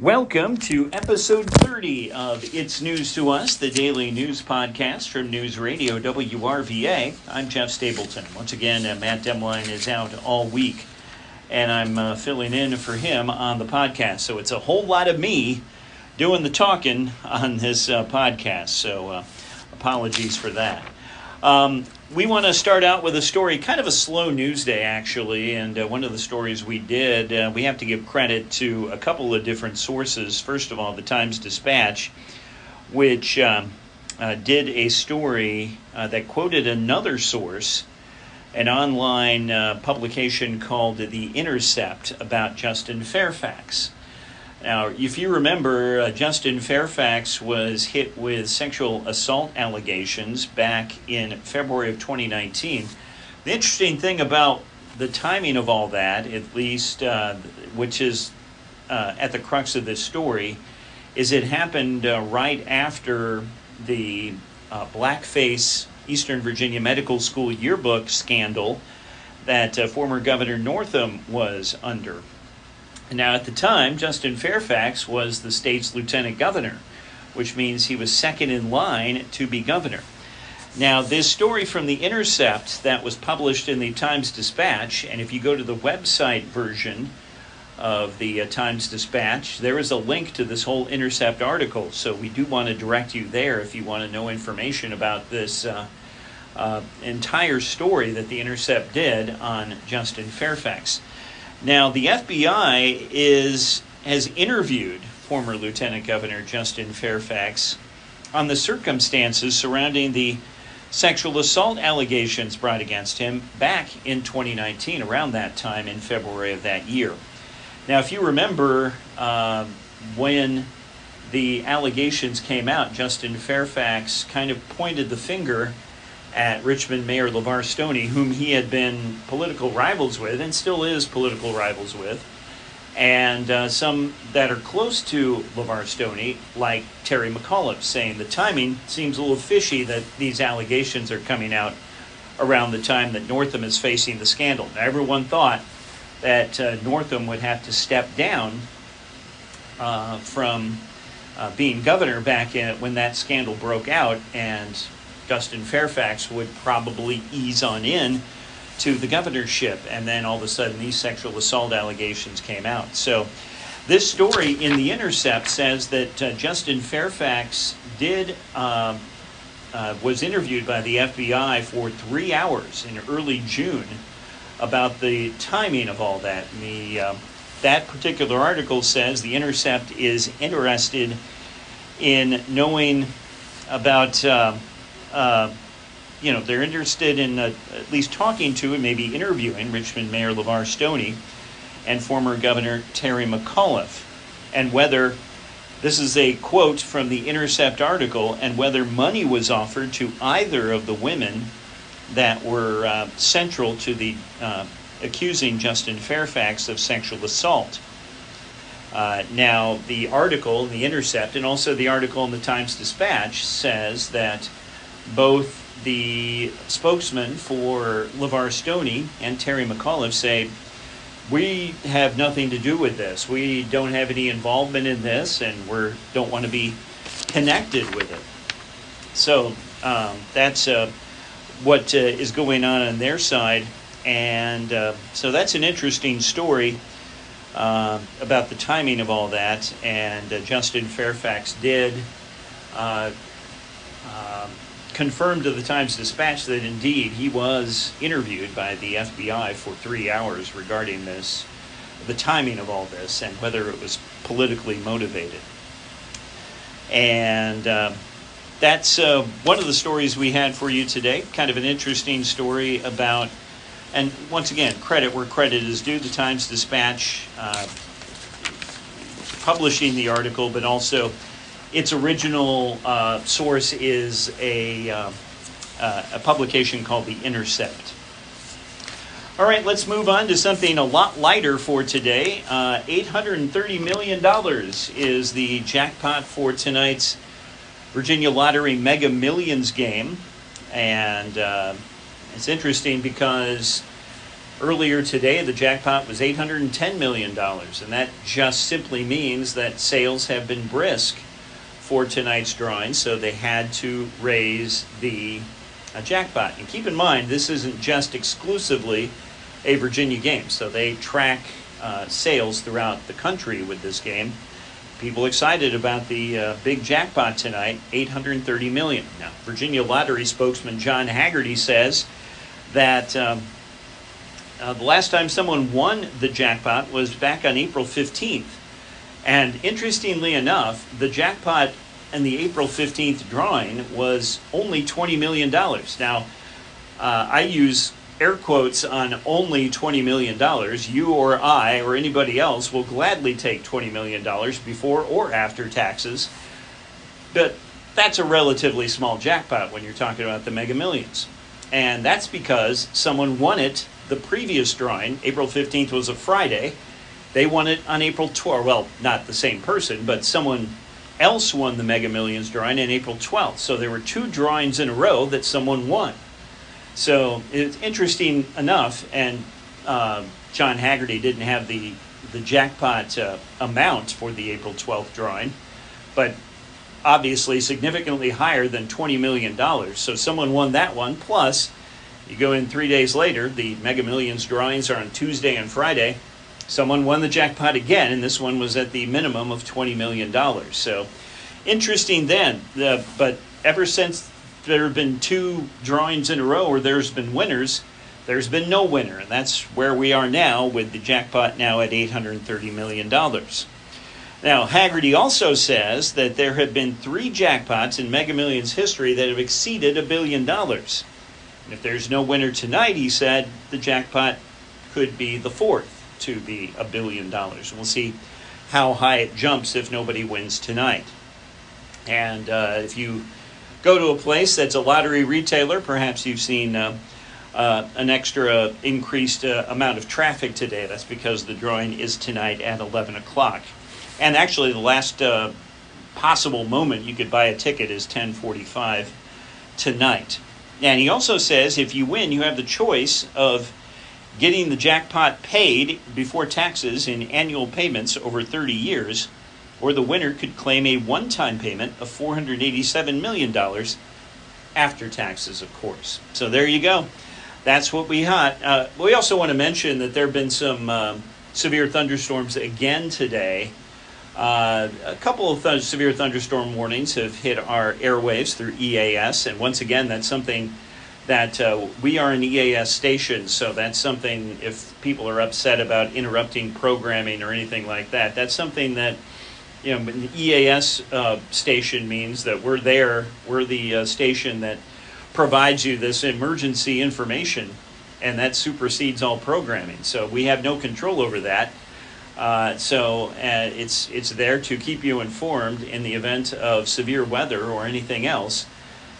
Welcome to episode 30 of It's News to Us, the daily news podcast from News Radio WRVA. I'm Jeff Stapleton. Once again, uh, Matt Demline is out all week, and I'm uh, filling in for him on the podcast. So it's a whole lot of me doing the talking on this uh, podcast. So uh, apologies for that. Um, we want to start out with a story, kind of a slow news day, actually. And uh, one of the stories we did, uh, we have to give credit to a couple of different sources. First of all, the Times Dispatch, which um, uh, did a story uh, that quoted another source, an online uh, publication called The Intercept about Justin Fairfax. Now, if you remember, uh, Justin Fairfax was hit with sexual assault allegations back in February of 2019. The interesting thing about the timing of all that, at least, uh, which is uh, at the crux of this story, is it happened uh, right after the uh, blackface Eastern Virginia Medical School yearbook scandal that uh, former Governor Northam was under. Now, at the time, Justin Fairfax was the state's lieutenant governor, which means he was second in line to be governor. Now, this story from The Intercept that was published in the Times Dispatch, and if you go to the website version of the uh, Times Dispatch, there is a link to this whole Intercept article. So we do want to direct you there if you want to know information about this uh, uh, entire story that The Intercept did on Justin Fairfax. Now, the FBI is has interviewed former Lieutenant Governor Justin Fairfax on the circumstances surrounding the sexual assault allegations brought against him back in 2019, around that time in February of that year. Now, if you remember uh, when the allegations came out, Justin Fairfax kind of pointed the finger at Richmond Mayor LeVar Stoney, whom he had been political rivals with and still is political rivals with, and uh, some that are close to LeVar Stoney, like Terry McAuliffe, saying the timing seems a little fishy that these allegations are coming out around the time that Northam is facing the scandal. Now, everyone thought that uh, Northam would have to step down uh, from uh, being governor back in, when that scandal broke out, and Justin Fairfax would probably ease on in to the governorship. And then all of a sudden, these sexual assault allegations came out. So, this story in The Intercept says that uh, Justin Fairfax did. Uh, uh, was interviewed by the FBI for three hours in early June about the timing of all that. And the, um, that particular article says the Intercept is interested in knowing about uh, you know, they're interested in uh, at least talking to and maybe interviewing Richmond Mayor LeVar Stoney and former Governor Terry McAuliffe, and whether this is a quote from the Intercept article, and whether money was offered to either of the women that were uh, central to the uh, accusing Justin Fairfax of sexual assault. Uh, now, the article in the Intercept and also the article in the Times Dispatch says that both the spokesman for LeVar Stoney and Terry McAuliffe say, we have nothing to do with this. We don't have any involvement in this, and we don't want to be connected with it. So um, that's uh, what uh, is going on on their side, and uh, so that's an interesting story uh, about the timing of all that. And uh, Justin Fairfax did uh, um, confirmed to the Times Dispatch that indeed he was interviewed by the FBI for three hours regarding this, the timing of all this, and whether it was politically motivated. And uh, that's uh, one of the stories we had for you today. Kind of an interesting story about, and once again, credit where credit is due. The Times Dispatch uh, publishing the article, but also its original uh, source is a, uh, uh, a publication called The Intercept. All right, let's move on to something a lot lighter for today. Uh, $830 million is the jackpot for tonight's Virginia Lottery Mega Millions game. And uh, it's interesting because earlier today the jackpot was $810 million. And that just simply means that sales have been brisk for tonight's drawing, so they had to raise the uh, jackpot. And keep in mind, this isn't just exclusively a Virginia game, so they track uh, sales throughout the country with this game. People excited about the uh, big jackpot tonight, 830 million. Now, Virginia Lottery spokesman John Hagerty says that um, uh, the last time someone won the jackpot was back on April 15th. And interestingly enough, the jackpot and the April 15th drawing was only $20 million. Now, uh, I use air quotes on only $20 million. You or I or anybody else will gladly take $20 million before or after taxes. But that's a relatively small jackpot when you're talking about the mega millions. And that's because someone won it the previous drawing. April 15th was a Friday they won it on April 12th. Well, not the same person, but someone else won the Mega Millions drawing on April 12th. So there were two drawings in a row that someone won. So it's interesting enough, and uh, John Hagerty didn't have the the jackpot uh, amount for the April 12th drawing, but obviously significantly higher than $20 million. So someone won that one. Plus, you go in three days later, the Mega Millions drawings are on Tuesday and Friday someone won the jackpot again, and this one was at the minimum of $20 million. So interesting then, the, but ever since there have been two drawings in a row where there's been winners, there's been no winner, and that's where we are now with the jackpot now at $830 million. Now, Hagerty also says that there have been three jackpots in Mega Millions history that have exceeded a billion dollars. And if there's no winner tonight, he said, the jackpot could be the fourth to be a billion dollars. We'll see how high it jumps if nobody wins tonight. And uh, if you go to a place that's a lottery retailer, perhaps you've seen uh, uh, an extra increased uh, amount of traffic today. That's because the drawing is tonight at 11 o'clock. And actually, the last uh, possible moment you could buy a ticket is 10:45 tonight. And he also says if you win, you have the choice of getting the jackpot paid before taxes in annual payments over 30 years, or the winner could claim a one time payment of $487 million after taxes, of course. So there you go. That's what we got. Uh, we also want to mention that there have been some uh, severe thunderstorms again today. Uh, a couple of th- severe thunderstorm warnings have hit our airwaves through EAS, and once again, that's something that uh, we are an EAS station, so that's something, if people are upset about interrupting programming or anything like that, that's something that, you know, an EAS uh, station means that we're there, we're the uh, station that provides you this emergency information, and that supersedes all programming. So we have no control over that. Uh, so uh, it's it's there to keep you informed in the event of severe weather or anything else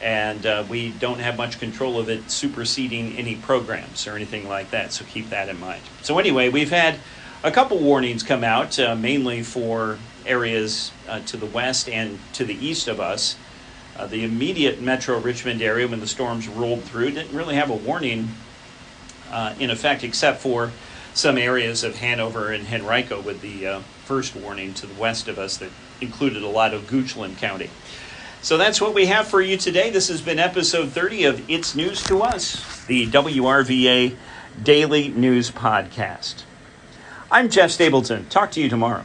and uh, we don't have much control of it superseding any programs or anything like that. So keep that in mind. So anyway, we've had a couple warnings come out, uh, mainly for areas uh, to the west and to the east of us. Uh, the immediate Metro Richmond area, when the storms rolled through, didn't really have a warning uh, in effect, except for some areas of Hanover and Henrico, with the uh, first warning to the west of us that included a lot of Goochland County. So that's what we have for you today. This has been episode 30 of It's News to Us, the WRVA Daily News Podcast. I'm Jeff Stapleton. Talk to you tomorrow.